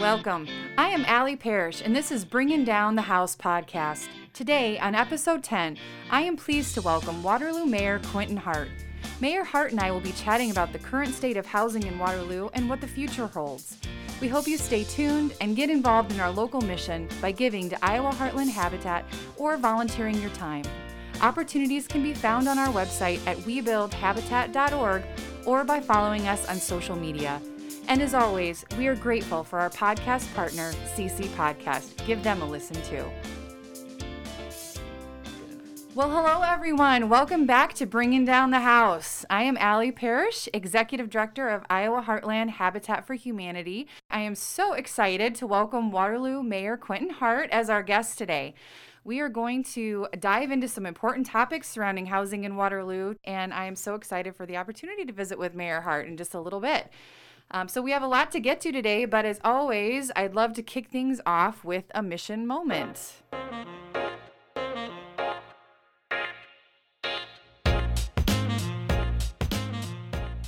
Welcome. I am Allie Parrish, and this is Bringing Down the House podcast. Today, on episode 10, I am pleased to welcome Waterloo Mayor Quentin Hart. Mayor Hart and I will be chatting about the current state of housing in Waterloo and what the future holds. We hope you stay tuned and get involved in our local mission by giving to Iowa Heartland Habitat or volunteering your time. Opportunities can be found on our website at webuildhabitat.org or by following us on social media. And as always, we are grateful for our podcast partner, CC Podcast. Give them a listen too. Well, hello everyone. Welcome back to Bringing Down the House. I am Allie Parrish, Executive Director of Iowa Heartland Habitat for Humanity. I am so excited to welcome Waterloo Mayor Quentin Hart as our guest today. We are going to dive into some important topics surrounding housing in Waterloo, and I am so excited for the opportunity to visit with Mayor Hart in just a little bit. Um, so, we have a lot to get to today, but as always, I'd love to kick things off with a mission moment.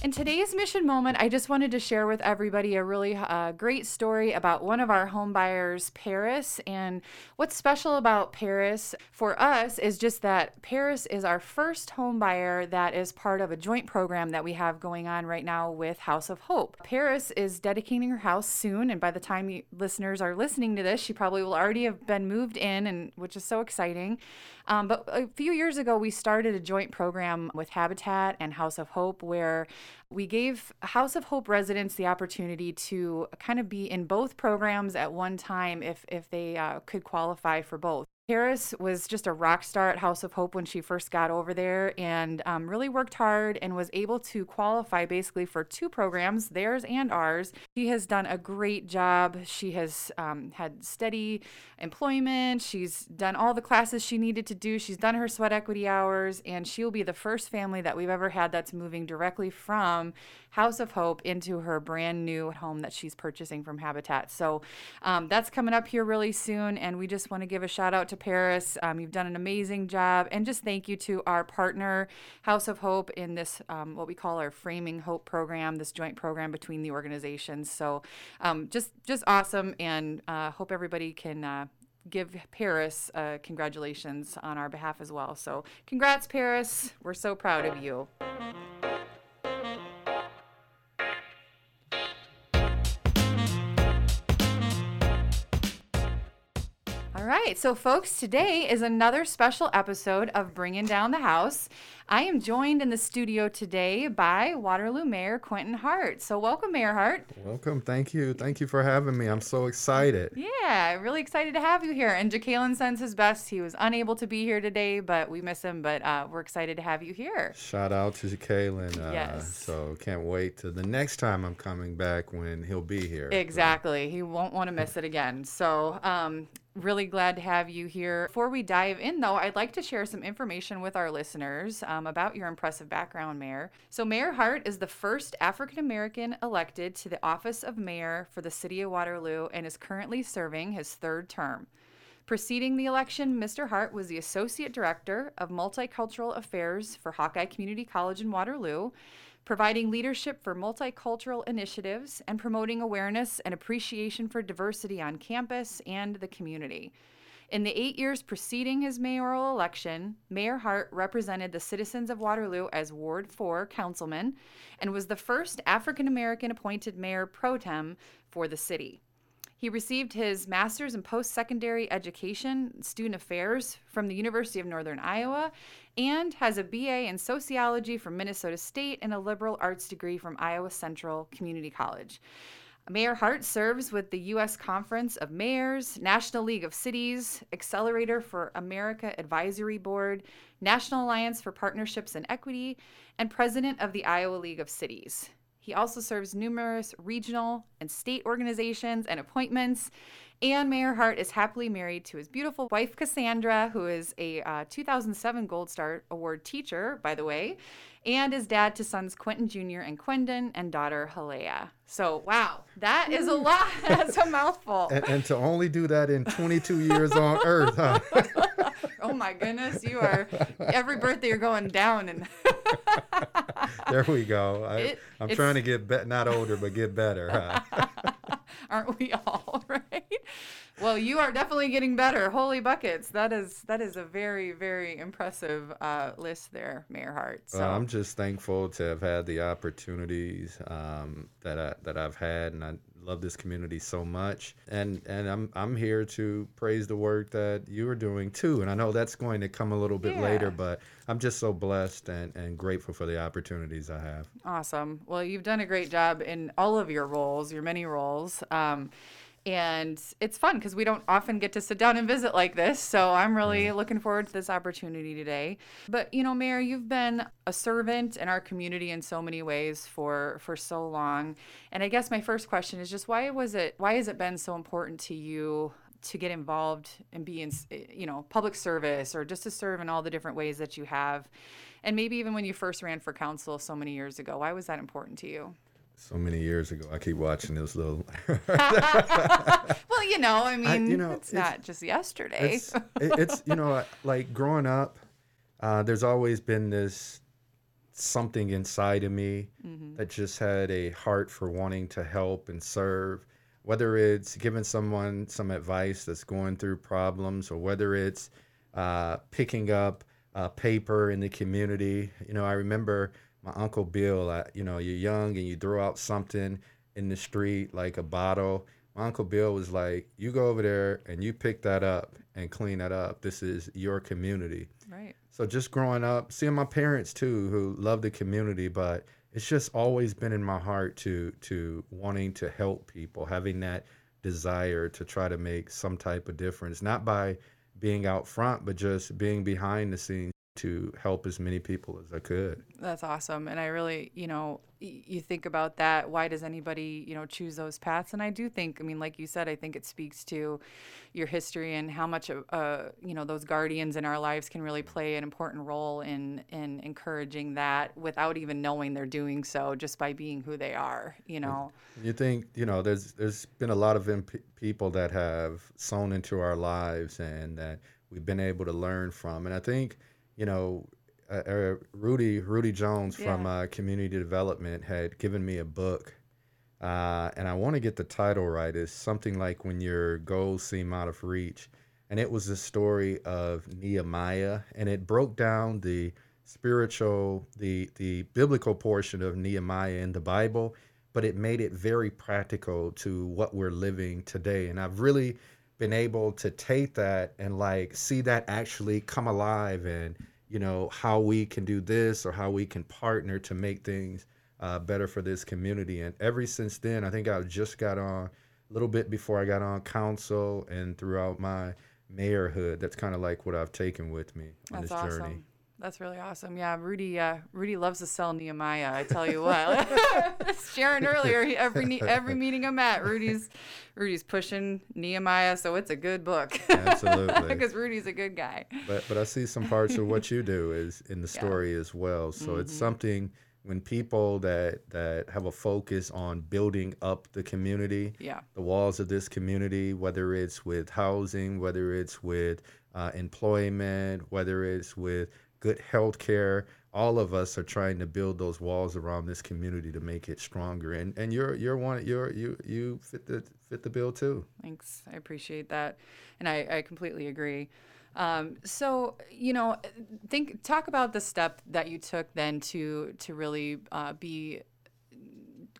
In today's mission moment, I just wanted to share with everybody a really uh, great story about one of our home buyers, Paris. And what's special about Paris for us is just that Paris is our first home buyer that is part of a joint program that we have going on right now with House of Hope. Paris is dedicating her house soon, and by the time you, listeners are listening to this, she probably will already have been moved in, and which is so exciting. Um, but a few years ago, we started a joint program with Habitat and House of Hope where we gave House of Hope residents the opportunity to kind of be in both programs at one time if, if they uh, could qualify for both. Paris was just a rock star at House of Hope when she first got over there and um, really worked hard and was able to qualify basically for two programs, theirs and ours. She has done a great job. She has um, had steady employment. She's done all the classes she needed to do. She's done her sweat equity hours, and she'll be the first family that we've ever had that's moving directly from House of Hope into her brand new home that she's purchasing from Habitat. So um, that's coming up here really soon, and we just want to give a shout out to Paris. Um, you've done an amazing job, and just thank you to our partner, House of Hope, in this um, what we call our Framing Hope program, this joint program between the organizations. So um, just just awesome, and uh, hope everybody can. Uh, give Paris uh, congratulations on our behalf as well. So, congrats, Paris. We're so proud of you. Right, so folks, today is another special episode of Bringing Down the House. I am joined in the studio today by Waterloo Mayor Quentin Hart. So, welcome, Mayor Hart. Welcome. Thank you. Thank you for having me. I'm so excited. Yeah, really excited to have you here. And Jacalen sends his best. He was unable to be here today, but we miss him. But uh, we're excited to have you here. Shout out to Jacalen. Uh, yes. So, can't wait to the next time I'm coming back when he'll be here. Exactly. He won't want to miss it again. So, um, really glad to have you here. Before we dive in, though, I'd like to share some information with our listeners um, about your impressive background, Mayor. So, Mayor Hart is the first African American elected to the office of mayor for the city of Waterloo and is currently serving his third term. Preceding the election, Mr. Hart was the Associate Director of Multicultural Affairs for Hawkeye Community College in Waterloo providing leadership for multicultural initiatives, and promoting awareness and appreciation for diversity on campus and the community. In the eight years preceding his mayoral election, Mayor Hart represented the citizens of Waterloo as Ward 4 councilman and was the first African American appointed mayor pro tem for the city. He received his master's in post secondary education, student affairs from the University of Northern Iowa, and has a BA in sociology from Minnesota State and a liberal arts degree from Iowa Central Community College. Mayor Hart serves with the U.S. Conference of Mayors, National League of Cities, Accelerator for America Advisory Board, National Alliance for Partnerships and Equity, and president of the Iowa League of Cities. He also serves numerous regional and state organizations and appointments. And Mayor Hart is happily married to his beautiful wife, Cassandra, who is a uh, 2007 Gold Star Award teacher, by the way, and is dad to sons Quentin Jr. and Quendon and daughter Halea. So, wow, that is a lot. That's a mouthful. And, and, to only do that in 22 years on Earth, huh? oh my goodness, you are every birthday you're going down and there we go. I, am trying to get be- not older but get better. Huh? Aren't we all, right? Well, you are definitely getting better. Holy buckets. That is that is a very, very impressive uh, list there, Mayor Hart. So Uh, I'm just thankful to have had the opportunities um, that I that I've had, and I love this community so much. And and I'm I'm here to praise the work that you are doing too. And I know that's going to come a little bit later, but I'm just so blessed and, and grateful for the opportunities I have. Awesome. Well, you've done a great job in all of your roles, your many roles. Um, and it's fun because we don't often get to sit down and visit like this. So I'm really looking forward to this opportunity today. But you know, Mayor, you've been a servant in our community in so many ways for for so long. And I guess my first question is just why was it why has it been so important to you to get involved and be in eh, you know public service or just to serve in all the different ways that you have and maybe even when you first ran for council so many years ago why was that important to you So many years ago, I keep watching this little. well you know i mean you know, it's, it's- not just yesterday. it's, it- it's you know like growing up uh, there's always been this something inside of me that just had a heart for wanting to help and serve. Whether it's giving someone some advice that's going through problems or whether it's uh, picking up uh, paper in the community. You know i remember my uncle bill uh, you know you're young and you throw out something in the street like a bottle. My uncle bill was like you go over there and you pick that up and clean that up. This is your community. Right. So just growing up, seeing my parents too, who love the community, but it's just always been in my heart to to wanting to help people, having that desire to try to make some type of difference, not by being out front, but just being behind the scenes to help as many people as I could. That's awesome. And I really, you know, y- you think about that. Why does anybody, you know, choose those paths? And I do think, I mean, like you said, I think it speaks to your history and how much, of, uh, you know, those guardians in our lives can really play an important role in in encouraging that without even knowing they're doing so, just by being who they are. You know. You think you know? There's there's been a lot of imp- people that have sown into our lives and that we've been able to learn from, and I think you know. Uh, uh, Rudy Rudy Jones from uh, Community Development had given me a book, uh, and I want to get the title right. It's something like "When Your Goals Seem Out of Reach," and it was the story of Nehemiah, and it broke down the spiritual, the the biblical portion of Nehemiah in the Bible, but it made it very practical to what we're living today. And I've really been able to take that and like see that actually come alive and you know how we can do this or how we can partner to make things uh, better for this community and ever since then i think i just got on a little bit before i got on council and throughout my mayorhood that's kind of like what i've taken with me on That's this awesome. journey That's really awesome. Yeah, Rudy. Uh, Rudy loves to sell Nehemiah. I tell you what. Sharon earlier, he, every every meeting I'm at, Rudy's Rudy's pushing Nehemiah, so it's a good book. Absolutely. because Rudy's a good guy. but but I see some parts of what you do is in the story as well. So it's something when people that that have a focus on building up the community, Yeah. the walls of this community, whether it's with housing, whether it's with uh, employment, whether it's with good health care. All of us are trying to build those walls around this community to make it stronger. And and you're you're one you're you you fit the fit the bill too. Thanks. I appreciate that. And I, I completely agree. Um, so, you know, think talk about the step that you took then to to really uh, be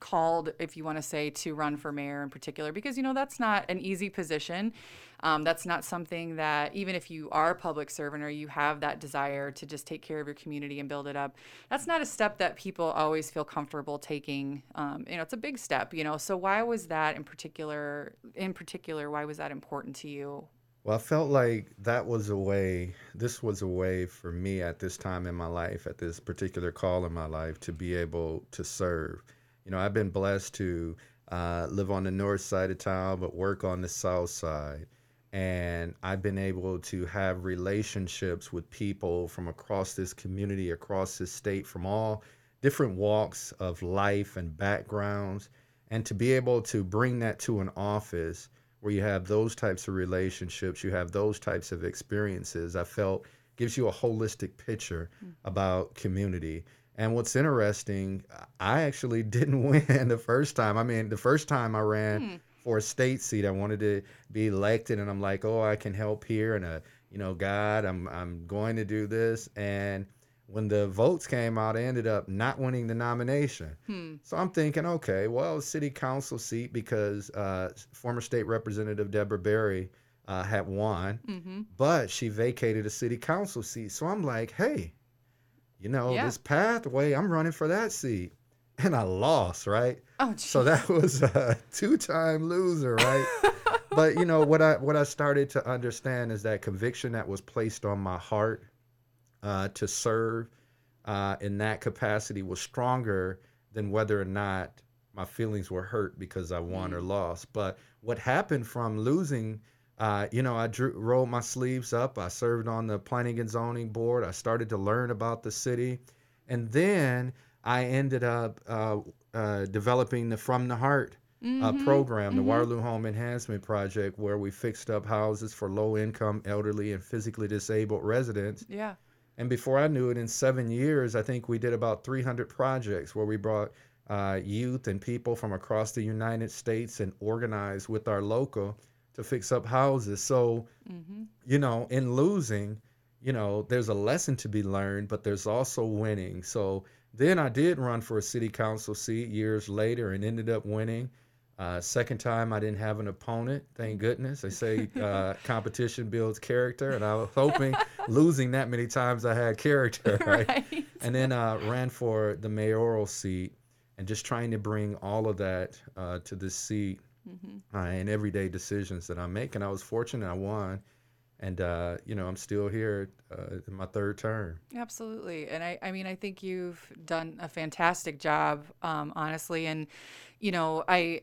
called, if you want to say, to run for mayor in particular, because you know that's not an easy position. Um, that's not something that even if you are a public servant or you have that desire to just take care of your community and build it up, that's not a step that people always feel comfortable taking. Um, you know, it's a big step. You know, so why was that in particular? In particular, why was that important to you? Well, I felt like that was a way, this was a way for me at this time in my life, at this particular call in my life, to be able to serve. You know, I've been blessed to uh, live on the north side of town, but work on the south side. And I've been able to have relationships with people from across this community, across this state, from all different walks of life and backgrounds. And to be able to bring that to an office where you have those types of relationships, you have those types of experiences, I felt gives you a holistic picture mm-hmm. about community. And what's interesting, I actually didn't win the first time. I mean, the first time I ran hmm. For a state seat. I wanted to be elected, and I'm like, oh, I can help here, and uh, you know, God, I'm I'm going to do this. And when the votes came out, I ended up not winning the nomination. Hmm. So I'm thinking, okay, well, city council seat because uh, former state representative Deborah Berry uh, had won, Mm-hmm. but she vacated a city council seat. So I'm like, hey, you know, Yeah. this pathway, I'm running for that seat. And I lost, right? Oh, So that was a two-time loser, right? but you know what I what I started to understand is that conviction that was placed on my heart uh, to serve uh, in that capacity was stronger than whether or not my feelings were hurt because I won or lost. But what happened from losing, uh, you know, I drew, rolled my sleeves up. I served on the planning and zoning board. I started to learn about the city, and then I ended up uh, uh, developing the From the Heart uh, Mhm. program, the mhm. Waterloo Home Enhancement Project, where we fixed up houses for low income, elderly, and physically disabled residents. Yeah. And before I knew it, in seven years, I think we did about 300 projects where we brought uh, youth and people from across the United States and organized with our local to fix up houses. So, Mm-hmm. you know, in losing, you know, there's a lesson to be learned, but there's also winning. So then I did run for a city council seat years later and ended up winning. Uh, second time, I didn't have an opponent. Thank goodness. They say uh, competition builds character, and I was hoping losing that many times I had character, right? right. And then uh, ran for the mayoral seat, and just trying to bring all of that uh, to this seat Mhm. uh, and everyday decisions that I make. And I was fortunate I won. And, uh, you know, I'm still here uh, in my third term. Absolutely. And I, I mean, I think you've done a fantastic job, um, honestly. And, you know, I,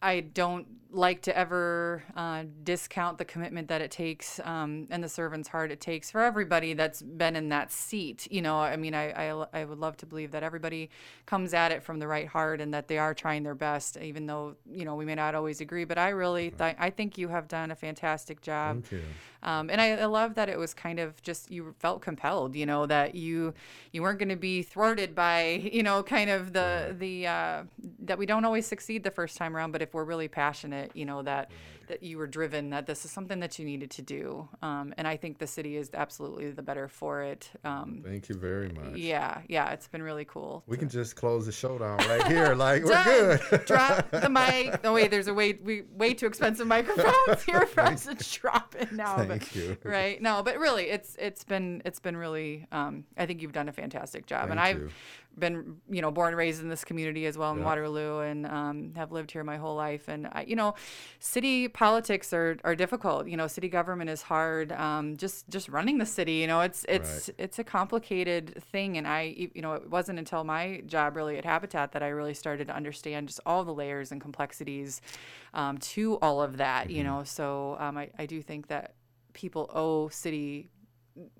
I don't like to ever uh, discount the commitment that it takes um, and the servant's heart it takes for everybody that's been in that seat. You know, I mean, I, I, I would love to believe that everybody comes at it from the right heart and that they are trying their best, even though, you know, we may not always agree. But I really, th- I think you have done a fantastic job. Um, and I, I love that it was kind of just you felt compelled, you know, that you you weren't going to be thwarted by, you know, kind of the the uh, that we don't always succeed the first time around, but if we're really passionate, you know, that that you were driven, that this is something that you needed to do. Um, and I think the city is absolutely the better for it. Um, Thank you very much. yeah, yeah, it's been really cool. We to- can just close the show down right here. Like, we're good. Drop the mic. No, wait, there's a way we way too expensive microphones here for us to drop it now. but- Thank you. right no but really it's it's been it's been really um, i think you've done a fantastic job and i've you. been you know born and raised in this community as well in waterloo and um, have lived here my whole life and I, you know city politics are, are difficult. You know city government is hard um, just just running the city you know it's it's it's a complicated thing. And i you know it wasn't until my job really at habitat that i really started to understand just all the layers and complexities um, to all of that you know. So um, I, I do think that people owe city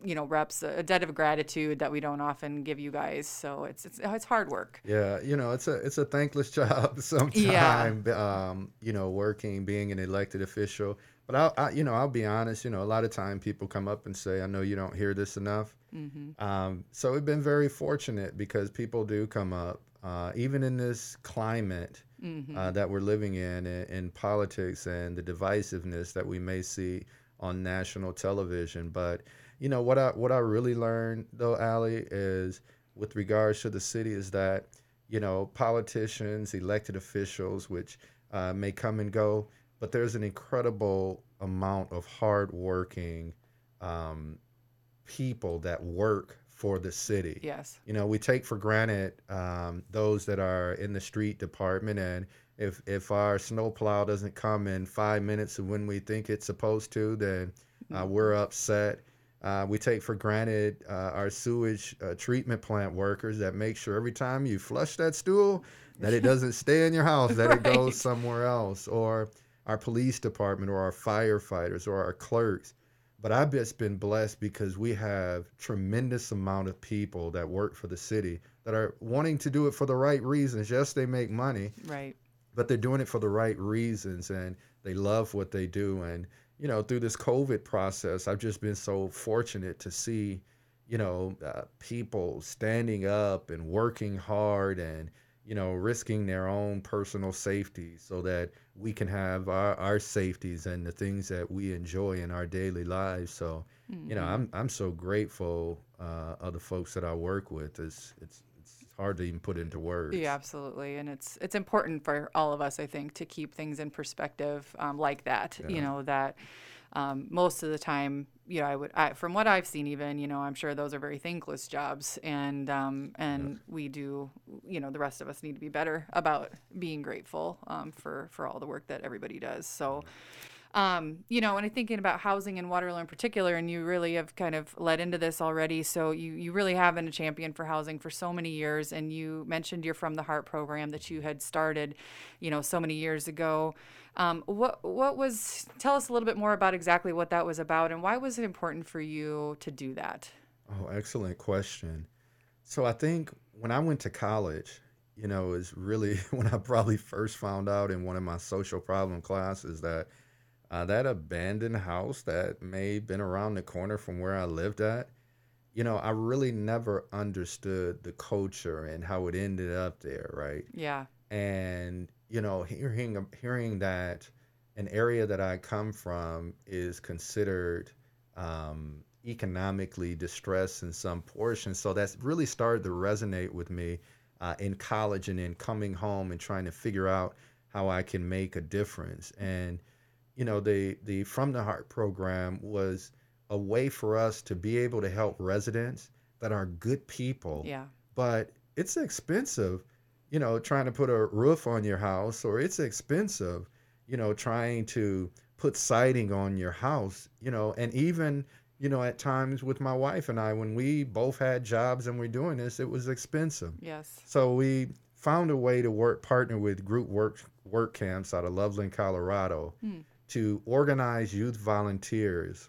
you know reps a debt of gratitude that we don't often give you guys so it's it's, it's hard work Yeah, you know, it's a it's a thankless job sometimes. Um, you know, working, being an elected official. But I'll, I, you know, I'll be honest. You know, a lot of time people come up and say, "I know you don't hear this enough." hmm Um, so we've been very fortunate because people do come up, uh, even in this climate hmm uh, that we're living in, in, in politics and the divisiveness that we may see on national television. But you know what I what I really learned though, Allie, is with regards to the city is that you know politicians, elected officials, which uh, may come and go, but there's an incredible amount of hardworking um, people that work for the city. yes You know, we take for granted um, those that are in the street department, and if if our snowplow doesn't come in five minutes of when we think it's supposed to, then uh, we're upset. Uh, we take for granted uh, our sewage uh, treatment plant workers that make sure every time you flush that stool that it doesn't stay in your house, that it goes somewhere else, or our police department, or our firefighters, or our clerks. But I've just been blessed because we have tremendous amount of people that work for the city that are wanting to do it for the right reasons. Yes, they make money, right but they're doing it for the right reasons and they love what they do. And, you know, through this COVID process, I've just been so fortunate to see, you know, uh, people standing up and working hard and, you know, risking their own personal safety so that we can have our, our safeties and the things that we enjoy in our daily lives. So, you know, hmm I'm I'm so grateful uh, of the folks that I work with. It's it's it's hard to even put into words. Yeah, absolutely. And it's it's important for all of us, I think, to keep things in perspective um, like that. You know, that um, most of the time, you know, I would, I, from what I've seen, even, you know, I'm sure those are very thankless jobs, and um, Yeah. and we do, you know, the rest of us need to be better about being grateful um, for for all the work that everybody does. So. Um, you know, and I'm thinking about housing in Waterloo in particular, and you really have kind of led into this already. So you you really have been a champion for housing for so many years, and you mentioned your From the Heart program that you had started, you know, so many years ago. Um, what what was? Tell us a little bit more about exactly what that was about, and why was it important for you to do that? Oh, excellent question. So I think when I went to college, you know, is really when I probably first found out in one of my social problem classes that uh, that abandoned house that may have been around the corner from where I lived at, you know, I really never understood the culture and how it ended up there, right? Yeah. And, you know, hearing hearing that an area that I come from is considered um, economically distressed in some portions. So that's really started to resonate with me uh, in college and then coming home and trying to figure out how I can make a difference. And, you know, the the From the Heart program was a way for us to be able to help residents that are good people, Yeah. but it's expensive, you know, trying to put a roof on your house, or it's expensive, you know, trying to put siding on your house, you know, and even, you know, at times with my wife and I, when we both had jobs and we're doing this, it was expensive. Yes. So we found a way to work partner with group work work camps out of Loveland, Colorado, Hmm. To organize youth volunteers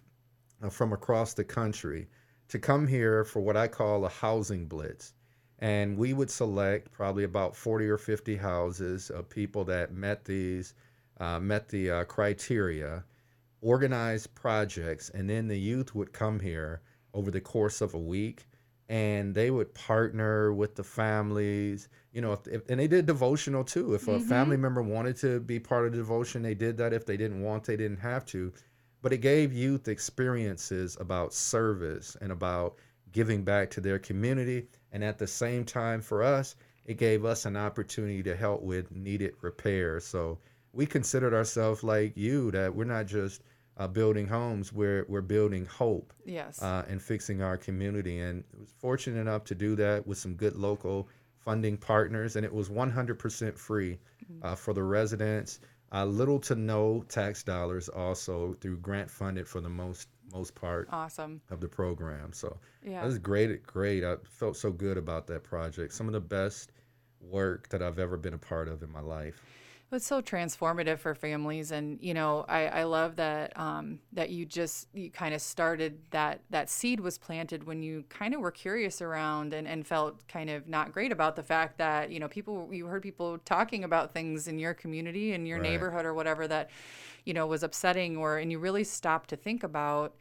uh, from across the country to come here for what I call a housing blitz. And we would select probably about 40 or 50 houses of people that met these, uh, met the uh, criteria, organize projects, and then the youth would come here over the course of a week and they would partner with the families you know if, and they did devotional too. If a Mm-hmm. family member wanted to be part of the devotion they did that. If they didn't want they didn't have to. But it gave youth experiences about service and about giving back to their community. And at the same time for us it gave us an opportunity to help with needed repair. So we considered ourselves like you that we're not just uh, building homes we're we're building hope Yes. uh, and fixing our community. And was fortunate enough to do that with some good local funding partners, and it was 100% free uh, for the residents. Uh, little to no tax dollars also through grant funded for the most most part awesome. of the program. So yeah that was great. Great. I felt so good about that project. Some of the best work that I've ever been a part of in my life. It's so transformative for families, and you know, I, I love that um, that you just you kind of started that that seed was planted when you kind of were curious around and, and felt kind of not great about the fact that you know people you heard people talking about things in your community in your Right. neighborhood or whatever that you know was upsetting or and you really stopped to think about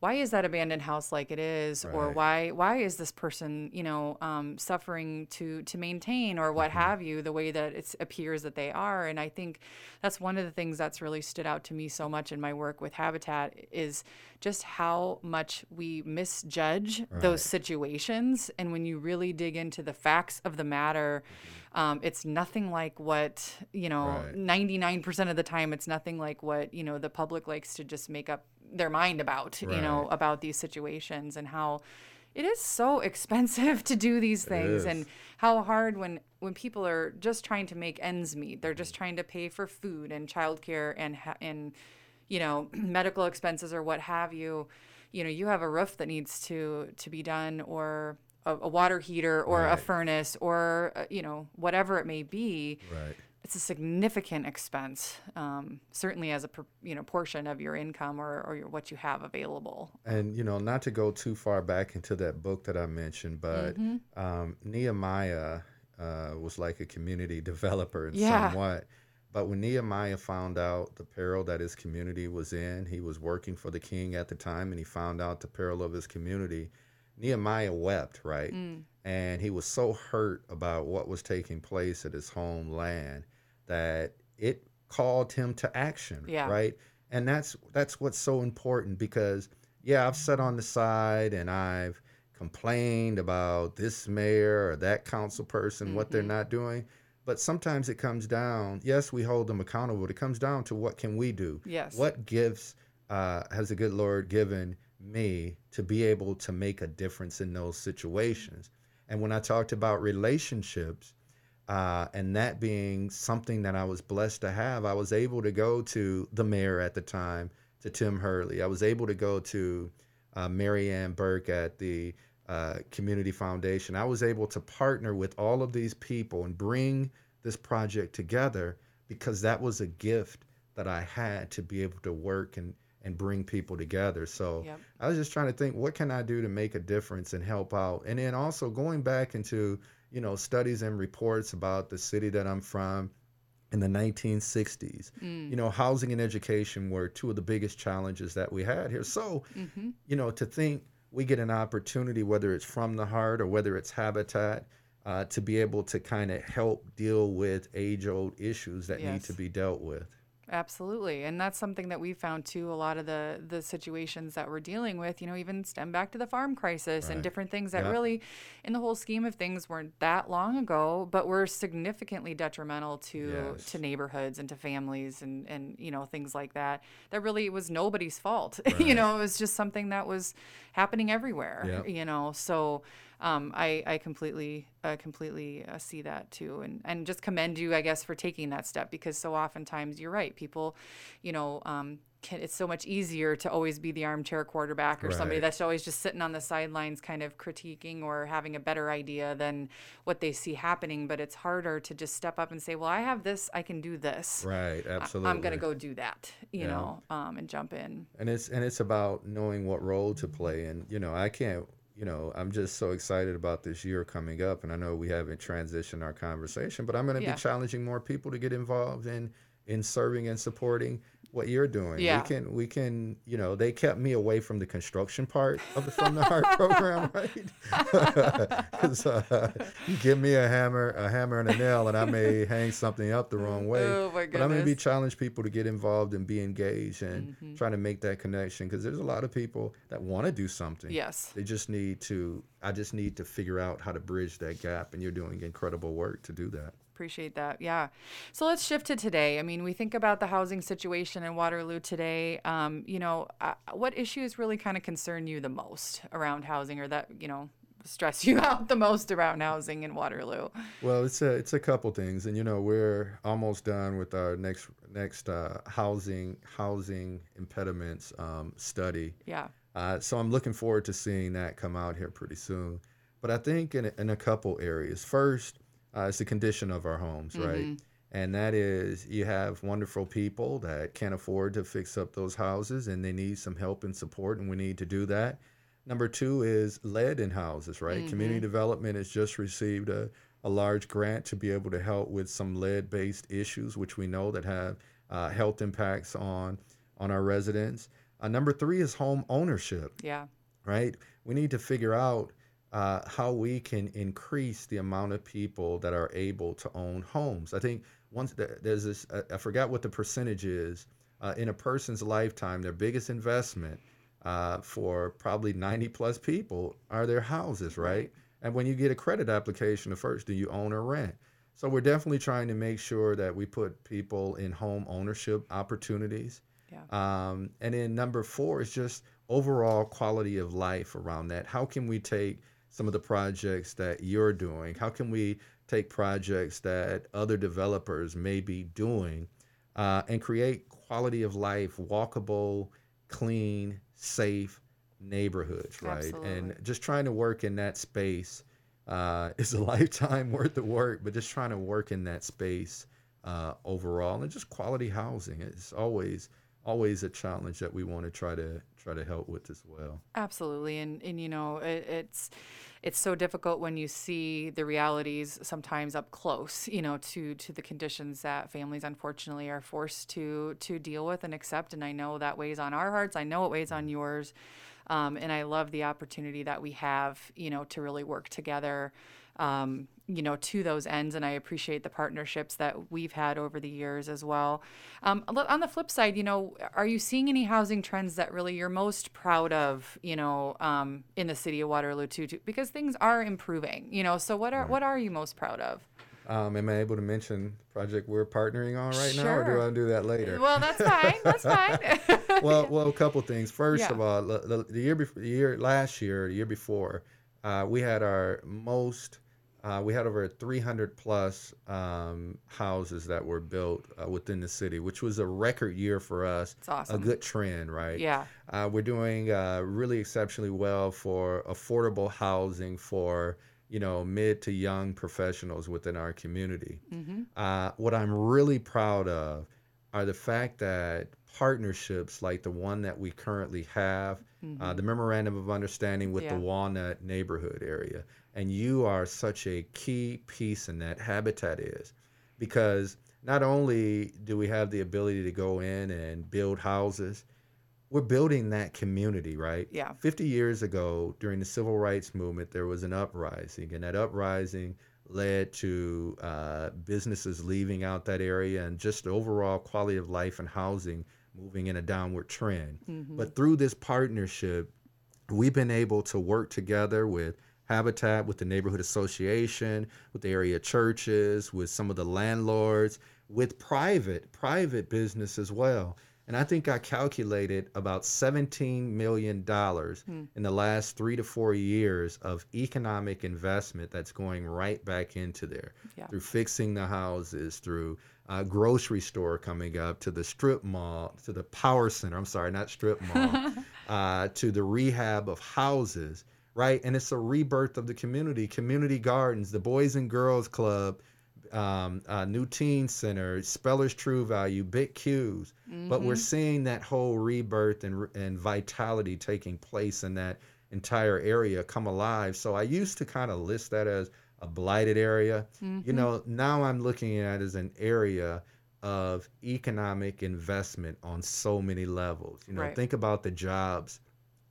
why is that abandoned house like it is? Or why why is this person you know um, suffering to to maintain or what have you the way that it appears that they are? And i think that's one of the things that's really stood out to me so much in my work with habitat is just how much we misjudge those situations. And when you really dig into the facts of the matter um, it's nothing like what you know Right. 99% of the time it's nothing like what you know the public likes to just make up their mind about you know about these situations and how it is so expensive to do these things and how hard when when people are just trying to make ends meet. They're just trying to pay for food and childcare and ha- and you know medical expenses or what have you. You know you have a roof that needs to to be done or a, a water heater or a furnace or uh, you know whatever it may be. Right. It's a significant expense um, certainly as a you know portion of your income or, or your, what you have available And you know, not to go too far back into that book that I mentioned, but Mm-hmm. um, Nehemiah uh, was like a community developer in Yeah. somewhat. But when Nehemiah found out the peril that his community was in, he was working for the king at the time, and he found out the peril of his community. Nehemiah wept, right? Mm. and he was so hurt about what was taking place at his homeland that it called him to action Yeah. right and that's that's what's so important because yeah i've sat on the side and i've complained about this mayor or that council person what they're Mhm. not doing but sometimes it comes down yes we hold them accountable but it comes down to what can we do Yes. what gifts uh, has the good lord given me to be able to make a difference in those situations and when i talked about relationships uh, and that being something that I was blessed to have, I was able to go to the mayor at the time, to Tim Hurley. I was able to go to uh, Mary Ann Burke at the uh, Community Foundation. I was able to partner with all of these people and bring this project together because that was a gift that I had to be able to work and, and bring people together. So Yep. I was just trying to think, what can I do to make a difference and help out? And then also going back into, you know, studies and reports about the city that I'm from in the 1960s. Mm. You know, housing and education were two of the biggest challenges that we had here. So, hmm you know, to think we get an opportunity, whether it's from the heart or whether it's habitat, uh, to be able to kind of help deal with age old issues that need to be dealt with. Absolutely. And that's something that we found too. A lot of the the situations that we're dealing with, you know, even stem back to the farm crisis Right. and different things that Yeah. really, in the whole scheme of things, weren't that long ago, but were significantly detrimental to Yes. to neighborhoods and to families and and you know things like that. That really was nobody's fault. Right. you know, it was just something that was happening everywhere. Yep. You know, so. Um, I, I completely uh, completely uh, see that too, and and just commend you, I guess, for taking that step because so oftentimes you're right. People, you know, um, can, it's so much easier to always be the armchair quarterback or somebody that's always just sitting on the sidelines, kind of critiquing or having a better idea than what they see happening. But it's harder to just step up and say, "Well, I have this. I can do this. Right, I- absolutely. I'm gonna go do that." You Yeah. know, um, and jump in. and it's and it's about knowing what role to play and you know i can't you know i'm just so excited about this year coming up and i know we haven't transitioned our conversation but i'm going to Yeah. be challenging more people to get involved in in serving and supporting what you're doing Yeah. we can we can you know they kept me away from the construction part of the from the heart program right uh, you give me a hammer a hammer and a nail and i may hang something up the wrong way Oh my but I'm going to be goodness. challenge people to get involved and be engaged and Mhm. trying to make that connection because there's a lot of people that want to do something. Yes. They just need to. I just need to figure out how to bridge that gap, and you're doing incredible work to do that. Appreciate that. Yeah. So let's shift to today. I mean, we think about the housing situation in Waterloo today. Um, you know, uh, what issues really kind of concern you the most around housing or that, you know, stress you out the most around housing in Waterloo? Well, it's a it's a couple things, and you know we're almost done with our next next uh, housing housing impediments um, study. Yeah. Uh, so I'm looking forward to seeing that come out here pretty soon. But I think in a, in a couple areas. First, uh, it's the condition of our homes, right? Mhm. And that is, you have wonderful people that can't afford to fix up those houses and they need some help and support, and we need to do that. Number two is lead in houses, right? Community development has just received a, a large grant to be able to help with some lead based issues, which we know that have uh, health impacts on, on our residents. Uh, number three is home ownership Yeah. right? We need to figure out uh, how we can increase the amount of people that are able to own homes. I think once there- there's this, I I forgot what the percentage is uh, in a person's lifetime. Their biggest investment uh, for probably 90 plus people are their houses, right? And when you get a credit application, the first, do you own or rent? So we're definitely trying to make sure that we put people in home ownership opportunities. Yeah. Um, and then number four is just overall quality of life around that. How can we take some of the projects that you're doing? How can we take projects that other developers may be doing uh, and create quality of life, walkable, clean, safe neighborhoods, right? Absolutely. And just trying to work in that space uh, is a lifetime worth of work, but just trying to work in that space uh, overall and just quality housing. is always always a challenge that we want to try to try to help with as well. Absolutely, and and you know it, it's it's so difficult when you see the realities sometimes up close, you know, to to the conditions that families unfortunately are forced to to deal with and accept. And I know that weighs on our hearts. I know it weighs on yours. Um, and I love the opportunity that we have, you know, to really work together um, you know, to those ends. And I appreciate the partnerships that we've had over the years as well. Um, on the flip side, you know, are you seeing any housing trends that really you're most proud of, you know, um, in the city of Waterloo too, too? Because things are improving, you know. So what are right. what are you most proud of? Um, am I able to mention project we're partnering on right sure. now, or do I do that later? Well, that's fine. That's fine. well, well, a couple things. First yeah. of all, the, the, year before, the year last year, the year before, uh, we had our most uh, we had over 300 plus um, houses that were built uh, within the city, which was a record year for us. It's awesome. A good trend, right? Yeah. Uh, we're doing uh, really exceptionally well for affordable housing for you know mid to young professionals within our community. Mm-hmm. Uh, what I'm really proud of are the fact that partnerships like the one that we currently have, uh, mm-hmm. the memorandum of understanding with yeah. the Walnut neighborhood area and you are such a key piece in that habitat is because not only do we have the ability to go in and build houses we're building that community right yeah 50 years ago during the civil rights movement there was an uprising and that uprising led to uh, businesses leaving out that area and just overall quality of life and housing moving in a downward trend mm-hmm. but through this partnership we've been able to work together with Habitat, with the neighborhood association, with the area churches, with some of the landlords, with private private business as well. And I think I calculated about $17 million hmm. in the last three to four years of economic investment that's going right back into there yeah. through fixing the houses, through a grocery store coming up, to the strip mall, to the power center. I'm sorry, not strip mall, uh, to the rehab of houses right? And it's a rebirth of the community. Community gardens, the Boys and Girls Club, um, uh, New Teen Center, Spellers True Value, Big Q's. Mm-hmm. But we're mm-hmm. seeing that whole rebirth and, and vitality taking place in that entire area come alive. So I used to kind of list that as a blighted area. Mm-hmm. You know, now I'm looking at it as an area of economic investment on so many levels. You know, right. think about the jobs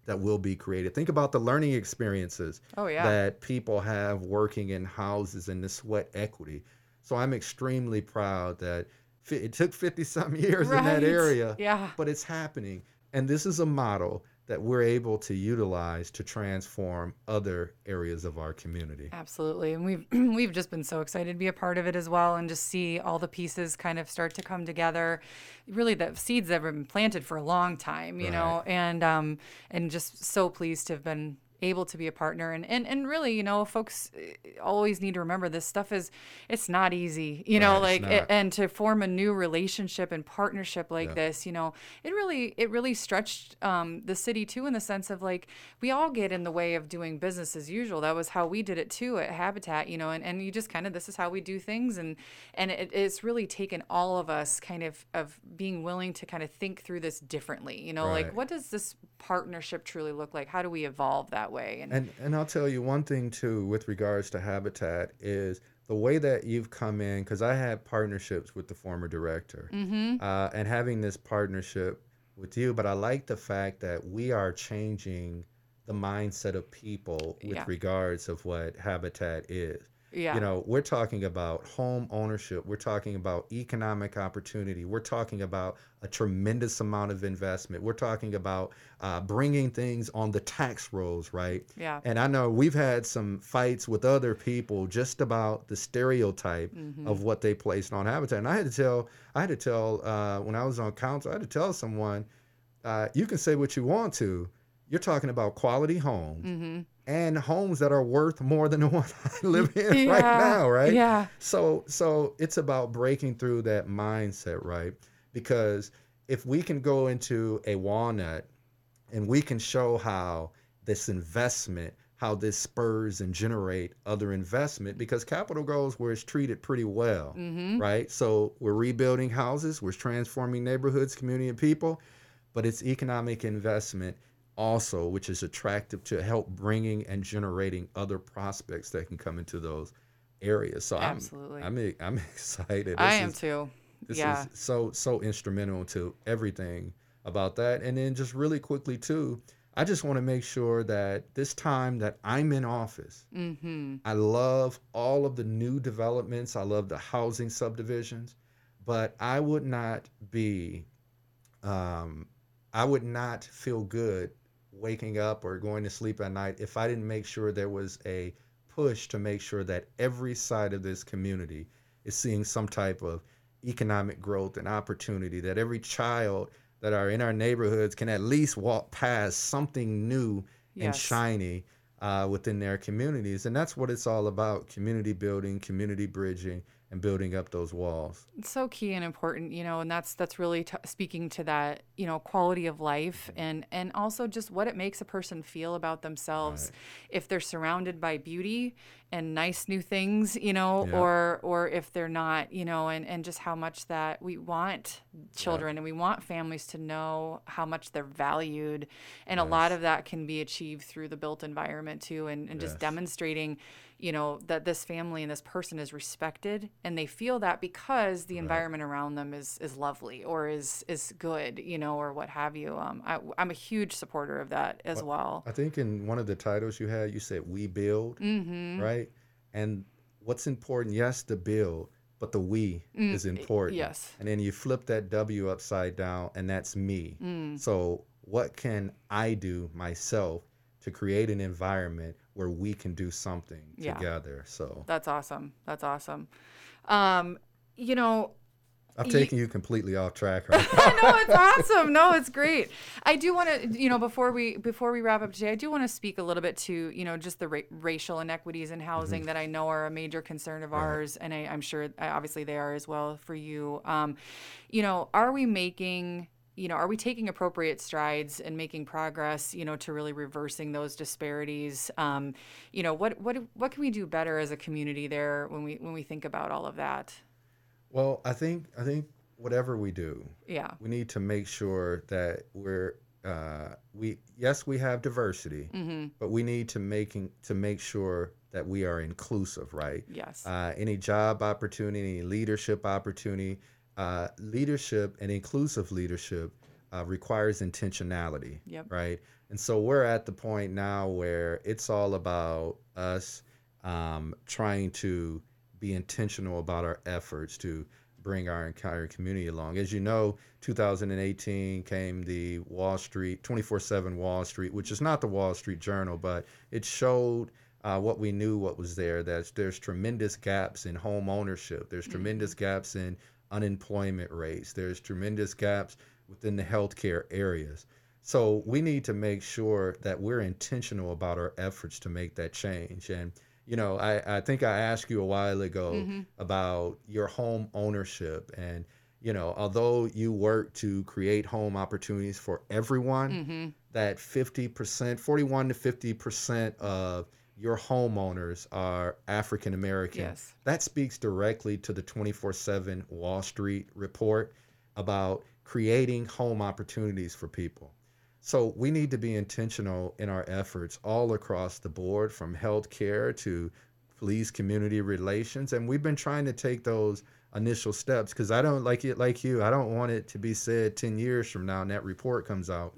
that will be created. Think about the learning experiences oh, yeah. that people have working in houses and the sweat equity. So I'm extremely proud that it took 50 some years right. in that area, yeah. but it's happening. And this is a model that we're able to utilize to transform other areas of our community. Absolutely. And we've we've just been so excited to be a part of it as well and just see all the pieces kind of start to come together. Really the seeds that have been planted for a long time, you right. know, and um and just so pleased to have been able to be a partner. And, and and really you know folks eh, always need to remember this stuff is it's not easy you know right, like it, and to form a new relationship and partnership like yeah. this you know it really it really stretched um, the city too in the sense of like we all get in the way of doing business as usual. That was how we did it too at habitat you know and, and you just kind of this is how we do things. And and it, it's really taken all of us kind of of being willing to kind of think through this differently you know right. like what does this partnership truly look like? How do we evolve that that way. And, and and I'll tell you one thing too with regards to Habitat is the way that you've come in because I had partnerships with the former director mm-hmm. uh, and having this partnership with you, but I like the fact that we are changing the mindset of people with yeah. regards of what Habitat is. Yeah. You know, we're talking about home ownership. We're talking about economic opportunity. We're talking about a tremendous amount of investment. We're talking about uh, bringing things on the tax rolls, right? Yeah. And I know we've had some fights with other people just about the stereotype mm-hmm. of what they placed on Habitat. And I had to tell, I had to tell uh, when I was on council, I had to tell someone, uh, you can say what you want to. You're talking about quality homes. Mm-hmm and homes that are worth more than the one I live in yeah, right now, right? Yeah. So so it's about breaking through that mindset, right? Because if we can go into a walnut and we can show how this investment how this spurs and generate other investment because capital goes where it's treated pretty well, Mm-hmm. right? So we're rebuilding houses, we're transforming neighborhoods, community, and people, but it's economic investment also, which is attractive to help bringing and generating other prospects that can come into those areas. So Absolutely. I'm I'm I'm excited. I This am is- too. this yeah. is so so instrumental to everything about that. And then just really quickly too, I just want to make sure that this time that I'm in office, Mm-hmm. I love all of the new developments. I love the housing subdivisions, but I would not be, um, I would not feel good waking up or going to sleep at night if I didn't make sure there was a push to make sure that every side of this community is seeing some type of economic growth and opportunity, that every child that are in our neighborhoods can at least walk past something new and shiny uh, within their communities. And that's what it's all about community building, community bridging, and building up those walls. It's so key and important, you know, and that's that's really t- speaking to that, you know, quality of life mm-hmm. and and also just what it makes a person feel about themselves if they're surrounded by beauty and nice new things, you know, Yeah. or or if they're not, you know, and and just how much that we want children and we want families to know how much they're valued. And a lot of that can be achieved through the built environment too and, and just demonstrating you know that this family and this person is respected and they feel that because the environment around them is is lovely or is is good you know or what have you um I, i'm a huge supporter of that as well I think in one of the titles you had, you said "We build," mm-hmm right? And what's important? Yes, the build, but the "we" is important. Mm, yes And then you flip that W upside down, and that's me. mm, So, what can I do myself to create an environment where we can do something Yeah. together? So, that's awesome that's awesome um you know I've Ye- taken you completely off track right no, it's awesome. No, it's great. I do want to, you know, before we before we wrap up today, I do want to speak a little bit to, you know, just the ra- racial inequities in housing that I know are a major concern of ours, and I, I'm sure obviously they are as well for you. Um, you know, are we making you know, are we taking appropriate strides and making progress, you know, to really reversing those disparities? Um, you know, what what what can we do better as a community there when we when we think about all of that? Well, I think I think whatever we do, Yeah. we need to make sure that we're uh, we yes we have diversity, Mm-hmm. but we need to making to make sure that we are inclusive, right? Yes. Uh, any job opportunity, any leadership opportunity, uh, leadership and inclusive leadership uh, requires intentionality, Yep. right? And so we're at the point now where it's all about us um, trying to be intentional about our efforts to bring our entire community along. As you know, 2018 came the Wall Street 24/7 Wall Street, which is not the Wall Street Journal, but it showed uh, what we knew what was there. That there's tremendous gaps in home ownership. There's tremendous gaps in unemployment rates. There's tremendous gaps within the healthcare areas. So we need to make sure that we're intentional about our efforts to make that change. And you know, I, I think I asked you a while ago Mm-hmm. about your home ownership and you know, although you work to create home opportunities for everyone, Mm-hmm. that 50%, 41 to 50% of your homeowners are African American. Yes. That speaks directly to the 24 7 Wall Street report about creating home opportunities for people. So we need to be intentional in our efforts all across the board, from healthcare to police community relations. And we've been trying to take those initial steps because I don't like it like you. I don't want it to be said 10 years from now and that report comes out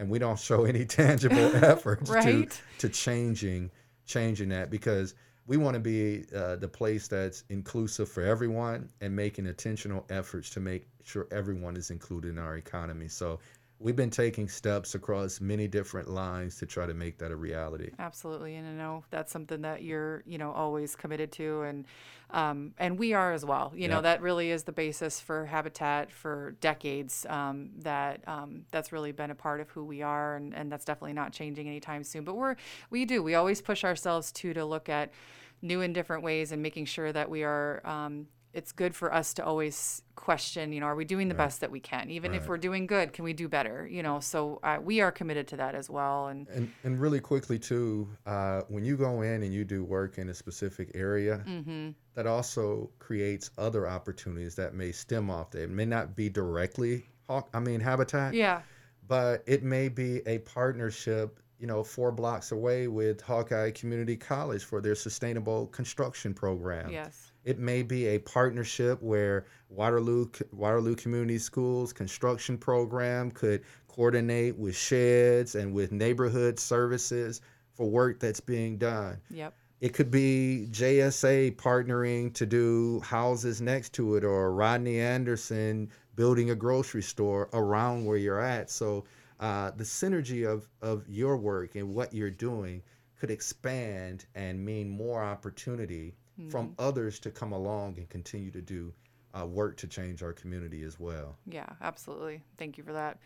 and we don't show any tangible efforts to, Mm-hmm. To changing changing that because we want to be uh, the place that's inclusive for everyone and making intentional efforts to make sure everyone is included in our economy. So we've been taking steps across many different lines to try to make that a reality. Absolutely, and I know that's something that you're, you know, always committed to, and um, and we are as well. You know, that really is the basis for Habitat for decades. Um, that um, that's really been a part of who we are, and, and that's definitely not changing anytime soon. But we're we do we always push ourselves to to look at new and different ways and making sure that we are um, it's good for us to always question, you know, are we doing the Right. best that we can? Even if we're doing good, can we do better? You know, so uh, we are committed to that as well. And And and really quickly too, uh, when you go in and you do work in a specific area, mhm, that also creates other opportunities that may stem off that. It may not be directly hawk, I mean habitat, yeah, but it may be a partnership, you know, four blocks away with Hawkeye Community College for their sustainable construction program. yes, It may be a partnership where Waterloo Waterloo Community Schools construction program could coordinate with sheds and with neighborhood services for work that's being done. yep, It could be JSA partnering to do houses next to it or Rodney Anderson building a grocery store around where you're at. So uh, the synergy of, of your work and what you're doing could expand and mean more opportunity from others to come along and continue to do uh, work to change our community as well. Yeah, absolutely. Thank you for that.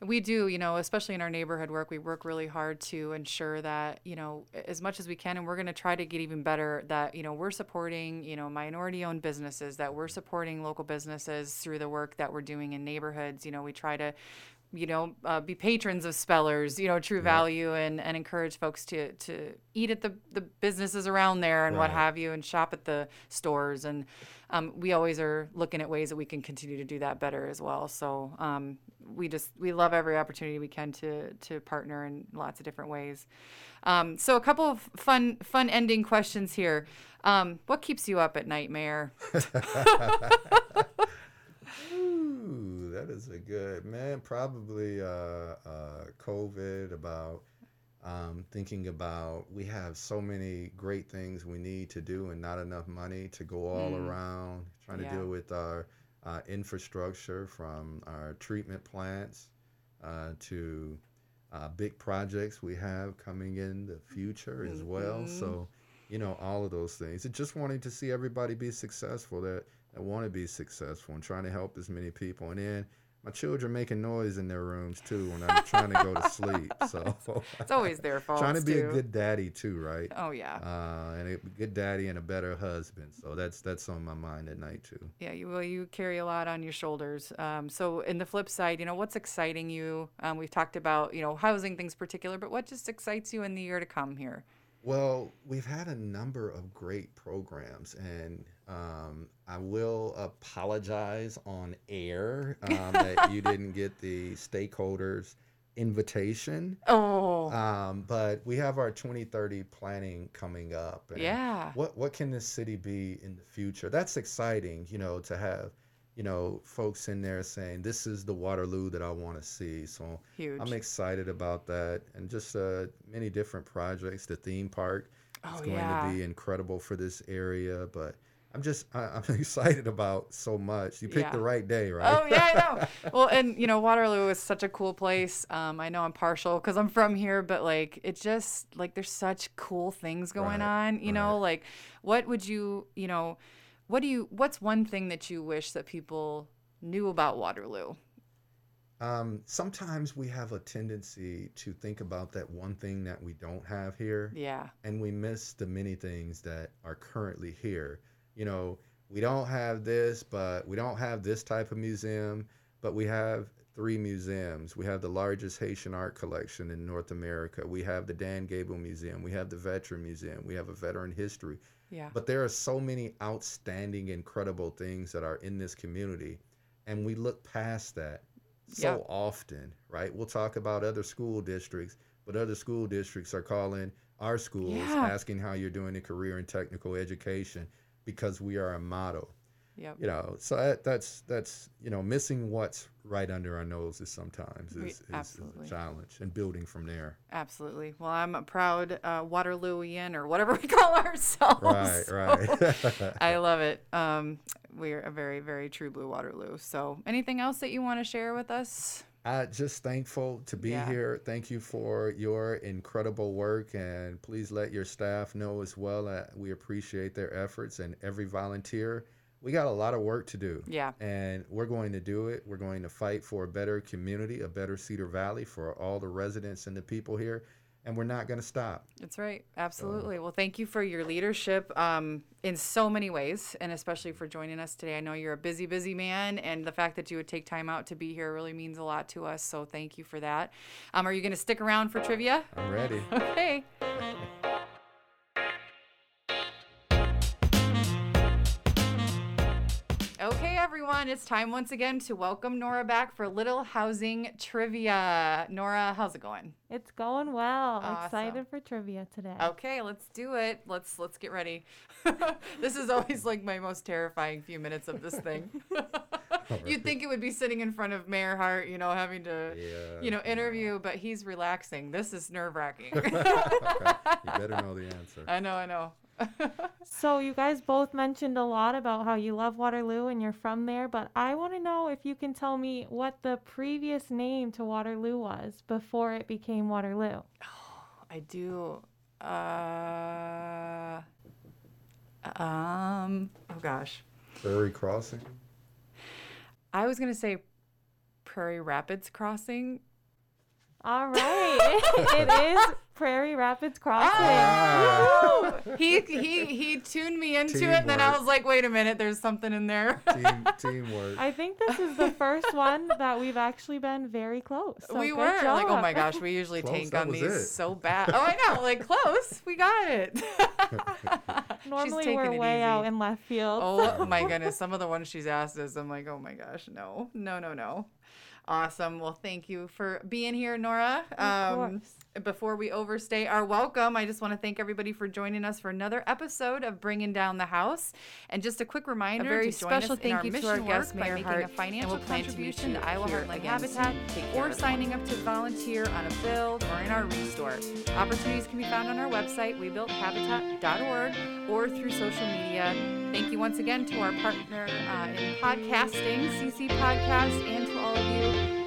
We do, you know, especially in our neighborhood work, we work really hard to ensure that, you know, as much as we can, and we're going to try to get even better, that, you know, we're supporting, you know, minority owned businesses, that we're supporting local businesses through the work that we're doing in neighborhoods. You know, we try to, you know, uh, be patrons of Spellers, you know, True Value, and, and encourage folks to, to eat at the, the businesses around there and what have you, and shop at the stores. And um, we always are looking at ways that we can continue to do that better as well. So um, we just we love every opportunity we can to to partner in lots of different ways. Um, so a couple of fun fun ending questions here. Um, what keeps you up at night, Mayor? That is a good man. Probably uh, uh, COVID. About um, thinking about we have so many great things we need to do and not enough money to go all Mm. around. Trying Yeah. to deal with our uh, infrastructure from our treatment plants uh, to uh, big projects we have coming in the future as well. Mhm. So, you know, all of those things. And just wanting to see everybody be successful that, that want to be successful and trying to help as many people. And then my children making noise in their rooms too when I'm trying to go to sleep. So It's always their fault. trying to be too. a good daddy too, right? Oh yeah, Uh, and a good daddy and a better husband. So that's that's on my mind at night too. yeah. You well, you carry a lot on your shoulders. Um, so in the flip side, you know, what's exciting you? Um, we've talked about you know housing things particular, but what just excites you in the year to come here? Well, we've had a number of great programs, and um, I will apologize on air um, that you didn't get the stakeholders invitation. Oh, Um, but we have our 2030 planning coming up. and yeah. What what can this city be in the future? That's exciting, you know, to have, you know, folks in there saying this is the Waterloo that I want to see. So Huge. I'm excited about that, and just uh, many different projects. The theme park is Oh, going yeah. to be incredible for this area, but I'm just I, I'm excited about so much. You picked the right day, right? Oh yeah, I know. Well, and you know, Waterloo is such a cool place. Um, I know I'm partial because I'm from here, but like, it's just like there's such cool things going Right, on. You know, like, what would you, you know, what do you? What's one thing that you wish that people knew about Waterloo? Um, sometimes we have a tendency to think about that one thing that we don't have here, Yeah. and we miss the many things that are currently here. You know, we don't have this, but we don't have this type of museum, but we have three museums. We have the largest Haitian art collection in North America. We have the Dan Gable Museum. We have the Veteran Museum. We have a veteran history. Yeah. But there are so many outstanding, incredible things that are in this community, and we look past that so Yeah. often, right? We'll talk about other school districts, but other school districts are calling our schools Yeah. asking how you're doing in career and technical education because we are a model. Yep. You know, so that, that's that's you know missing what's right under our noses sometimes We- is, is, is a challenge, and building from there. Absolutely. Well, I'm a proud uh, Waterlooian or whatever we call ourselves. Right, So- right. I love it. Um, we're a very, very true blue Waterloo. So, anything else that you want to share with us? Uh, just thankful to be Yeah. here. Thank you for your incredible work, and please let your staff know as well that we appreciate their efforts and every volunteer. We got a lot of work to do, Yeah. and we're going to do it. We're going to fight for a better community, a better Cedar Valley for all the residents and the people here. And we're not going to stop. That's right. Absolutely. Well, thank you for your leadership um, in so many ways, and especially for joining us today. I know you're a busy, busy man, and the fact that you would take time out to be here really means a lot to us. So thank you for that. Um, are you going to stick around for trivia? I'm ready. Okay. everyone, it's time once again to welcome Nora back for Little Housing Trivia. Nora, how's it going? It's going well. Awesome. Excited for trivia today. Okay, let's do it. Let's let's get ready. this is always like my most terrifying few minutes of this thing. You'd think it would be sitting in front of Mayor Hart, you know, having to, Yeah, you know, no. interview, but he's relaxing. This is nerve wracking. Okay, You better know the answer. I know, I know. So, you guys both mentioned a lot about how you love Waterloo and you're from there, but I want to know if you can tell me what the previous name to Waterloo was before it became Waterloo. Oh, I do. Uh, um. Oh gosh, Prairie Crossing. I was gonna say Prairie Rapids Crossing. All right. it is Prairie Rapids Crossing. Ah, he he he tuned me into it, and then I was like, wait a minute, there's something in there. team, teamwork. I think this is the first one that we've actually been very close. So we good were like, oh my gosh, we usually Close, tank on these it. so bad. Oh, I know, like close, we got it. Normally taking we're it way out in left field. Oh my goodness, some of the ones she's asked us, I'm like, oh my gosh, no, no, no, no. Awesome. Well, thank you for being here, Nora. Um, course. Before we overstay our welcome, I just want to thank everybody for joining us for another episode of Bringing Down the House. And just a quick reminder, A very special thank our you to mission our guest, by Mayor making Hart, a financial we'll plan to contribution to Iowa Heartland Habitat, soon. Take care, or signing up to volunteer on a build or in our restore. Opportunities can be found on our website, webuilthabitat.org, or through social media. Thank you once again to our partner uh, in podcasting, CC Podcast, and to all of you